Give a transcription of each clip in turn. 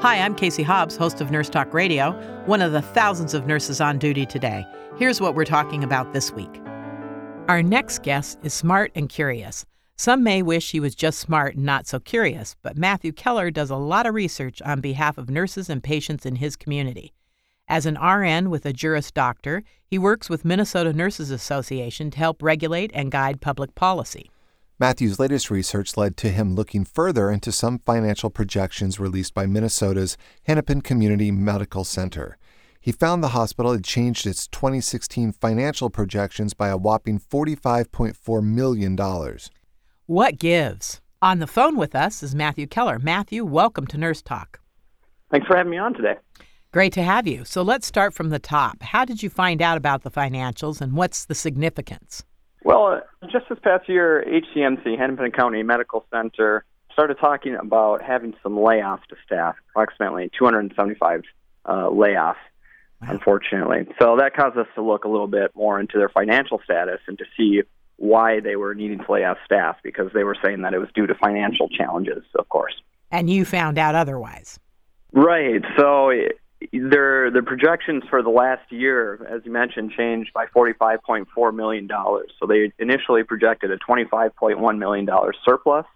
Hi, I'm Casey Hobbs, host of Nurse Talk Radio, one of the thousands of nurses on duty today. Here's what we're talking about this week. Our next guest is smart and curious. Some may wish he was just smart and not so curious, but Matthew Keller does a lot of research on behalf of nurses and patients in his community. As an RN with a Juris Doctor, he works with Minnesota Nurses Association to help regulate and guide public policy. Matthew's latest research led to him looking further into some financial projections released by Minnesota's Hennepin Community Medical Center. He found the hospital had changed its 2016 financial projections by a whopping $45.4 million. What gives? On the phone with us is Matthew Keller. Matthew, welcome to Nurse Talk. Thanks for having me on today. Great to have you. So let's start from the top. How did you find out about the financials and what's the significance? Well, just this past year, HCMC, Hennepin County Medical Center, started talking about having some layoffs to staff, approximately 275 uh, layoffs, wow. unfortunately. So that caused us to look a little bit more into their financial status and to see why they were needing to lay off staff because they were saying that it was due to financial challenges, of course. And you found out otherwise. Right. So their the projections for the last year, as you mentioned, changed by forty-five point four million dollars. So they initially projected a twenty-five point one million dollar surplus,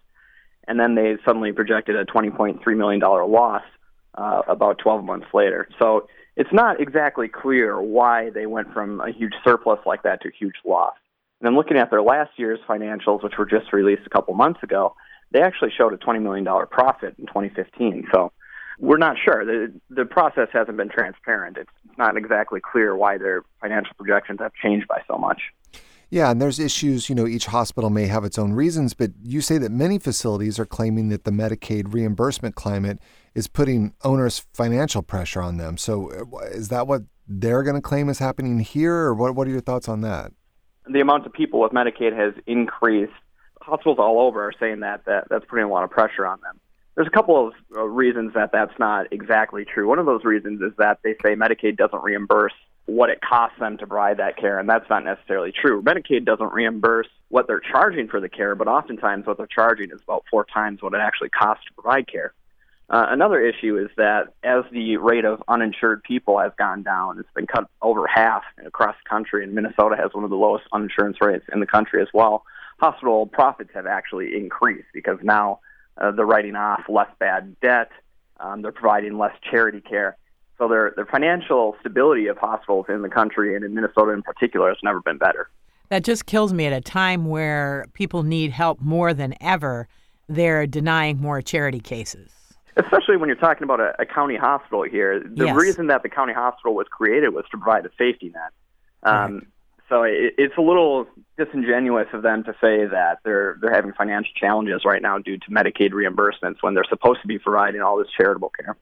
and then they suddenly projected a twenty point three million dollar loss uh, about twelve months later. So it's not exactly clear why they went from a huge surplus like that to a huge loss. And then looking at their last year's financials, which were just released a couple months ago, they actually showed a twenty million dollar profit in 2015. So we're not sure. The the process hasn't been transparent. It's not exactly clear why their financial projections have changed by so much. Yeah, and there's issues, you know, each hospital may have its own reasons, but you say that many facilities are claiming that the Medicaid reimbursement climate is putting onerous financial pressure on them. So uh, is that what they're going to claim is happening here, or what, what are your thoughts on that? The amount of people with Medicaid has increased. Hospitals all over are saying that, that that's putting a lot of pressure on them there's a couple of uh, reasons that that's not exactly true. One of those reasons is that they say Medicaid doesn't reimburse what it costs them to provide that care, and that's not necessarily true. Medicaid doesn't reimburse what they're charging for the care, but oftentimes what they're charging is about four times what it actually costs to provide care. Uh, another issue is that as the rate of uninsured people has gone down, it's been cut over half across the country, and Minnesota has one of the lowest uninsurance rates in the country as well. Hospital profits have actually increased because now uh, they're writing off less bad debt. Um, they're providing less charity care. So their their financial stability of hospitals in the country and in Minnesota in particular has never been better. That just kills me at a time where people need help more than ever. They're denying more charity cases. Especially when you're talking about a, a county hospital here. The yes. reason that the county hospital was created was to provide a safety net. Um, so it, it's a little disingenuous of them to say that they're they're having financial challenges right now due to Medicaid reimbursements when they're supposed to be providing all this charitable care.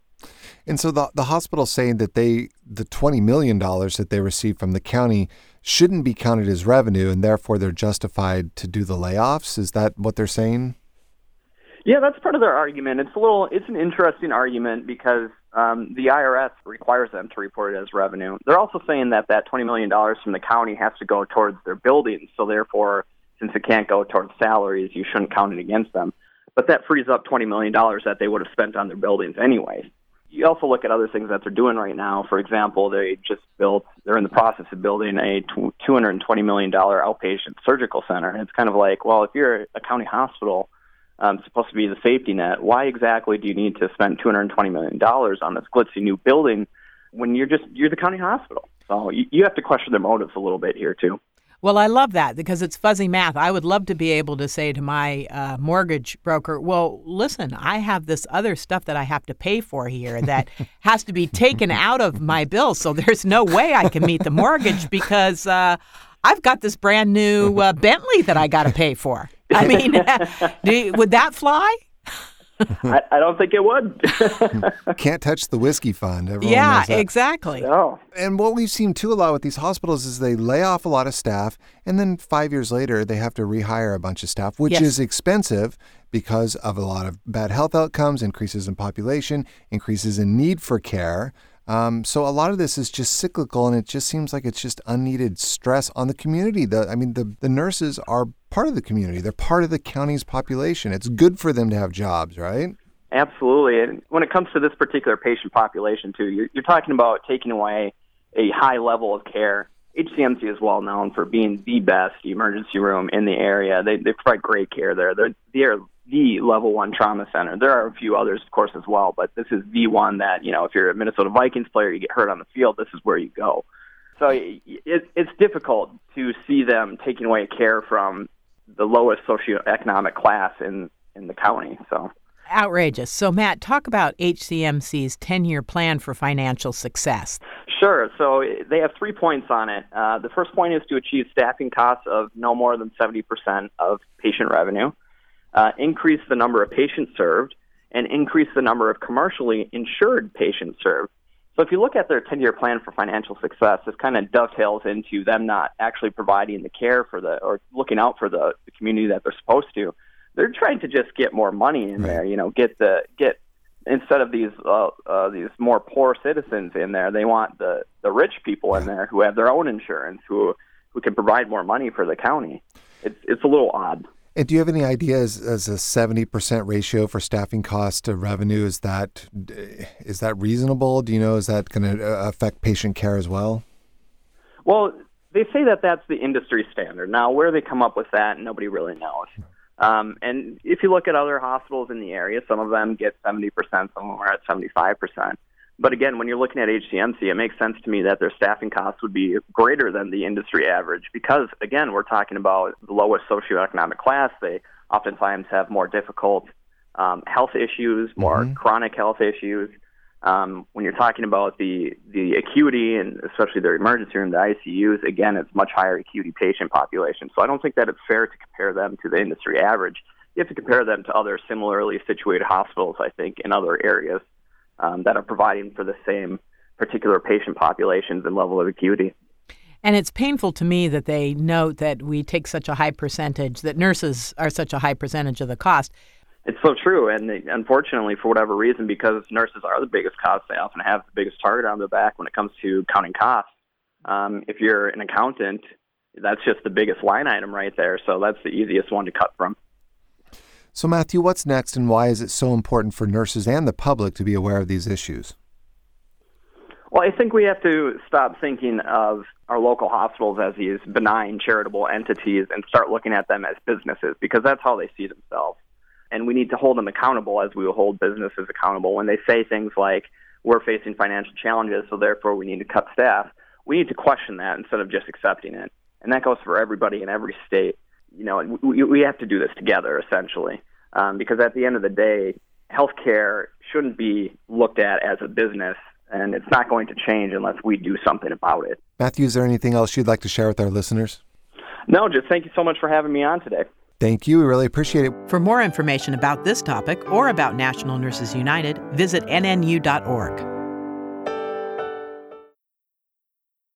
And so the the hospital saying that they the twenty million dollars that they received from the county shouldn't be counted as revenue, and therefore they're justified to do the layoffs. Is that what they're saying? Yeah, that's part of their argument. It's a little, it's an interesting argument because um, the IRS requires them to report it as revenue. They're also saying that that $20 million from the county has to go towards their buildings. So therefore, since it can't go towards salaries, you shouldn't count it against them. But that frees up $20 million that they would have spent on their buildings anyway. You also look at other things that they're doing right now. For example, they just built, they're in the process of building a $220 million outpatient surgical center. And it's kind of like, well, if you're a county hospital, um, supposed to be the safety net. Why exactly do you need to spend 220 million dollars on this glitzy new building when you're just you're the county hospital? So you, you have to question their motives a little bit here too. Well, I love that because it's fuzzy math. I would love to be able to say to my uh, mortgage broker, well, listen, I have this other stuff that I have to pay for here that has to be taken out of my bill. So there's no way I can meet the mortgage because uh, I've got this brand new uh, Bentley that I got to pay for. I mean, you, would that fly? I, I, don't think it would. Can't touch the whiskey fund. Everyone yeah, exactly. No. And what we've seen too a lot with these hospitals is they lay off a lot of staff, and then five years later they have to rehire a bunch of staff, which yes. is expensive because of a lot of bad health outcomes, increases in population, increases in need for care. Um, so a lot of this is just cyclical, and it just seems like it's just unneeded stress on the community. The, I mean, the, the nurses are part of the community. They're part of the county's population. It's good for them to have jobs, right? Absolutely. And when it comes to this particular patient population, too, you're, you're talking about taking away a high level of care. HCMC is well known for being the best emergency room in the area. They, they provide great care there. They're, they're the level one trauma center. There are a few others, of course, as well, but this is the one that, you know, if you're a Minnesota Vikings player, you get hurt on the field, this is where you go. So it, it's difficult to see them taking away care from the lowest socioeconomic class in, in the county. So outrageous. So, Matt, talk about HCMC's 10 year plan for financial success. Sure. So, they have three points on it. Uh, the first point is to achieve staffing costs of no more than 70% of patient revenue, uh, increase the number of patients served, and increase the number of commercially insured patients served. So, if you look at their 10 year plan for financial success, this kind of dovetails into them not actually providing the care for the or looking out for the, the community that they're supposed to they're trying to just get more money in right. there. You know, get the get instead of these uh, uh, these more poor citizens in there, they want the the rich people in there who have their own insurance, who who can provide more money for the county. It's it's a little odd. And do you have any ideas as a seventy percent ratio for staffing cost to revenue? Is that is that reasonable? Do you know is that going to uh, affect patient care as well? Well, they say that that's the industry standard. Now, where they come up with that, nobody really knows. Um, and if you look at other hospitals in the area, some of them get 70%, some of them are at 75%. But again, when you're looking at HCMC, it makes sense to me that their staffing costs would be greater than the industry average because, again, we're talking about the lowest socioeconomic class. They oftentimes have more difficult um, health issues, more mm-hmm. chronic health issues. Um, when you're talking about the the acuity and especially their emergency room, the ICUs, again, it's much higher acuity patient population. So I don't think that it's fair to compare them to the industry average. You have to compare them to other similarly situated hospitals, I think, in other areas um, that are providing for the same particular patient populations and level of acuity. And it's painful to me that they note that we take such a high percentage, that nurses are such a high percentage of the cost. It's so true, and unfortunately, for whatever reason, because nurses are the biggest cost, they often have the biggest target on their back when it comes to counting costs. Um, if you're an accountant, that's just the biggest line item right there. So that's the easiest one to cut from. So, Matthew, what's next, and why is it so important for nurses and the public to be aware of these issues? Well, I think we have to stop thinking of our local hospitals as these benign charitable entities and start looking at them as businesses because that's how they see themselves and we need to hold them accountable as we will hold businesses accountable. When they say things like, we're facing financial challenges, so therefore we need to cut staff, we need to question that instead of just accepting it. And that goes for everybody in every state. You know, we, we have to do this together, essentially, um, because at the end of the day, healthcare shouldn't be looked at as a business, and it's not going to change unless we do something about it. Matthew, is there anything else you'd like to share with our listeners? No, just thank you so much for having me on today. Thank you. We really appreciate it. For more information about this topic or about National Nurses United, visit nnu.org.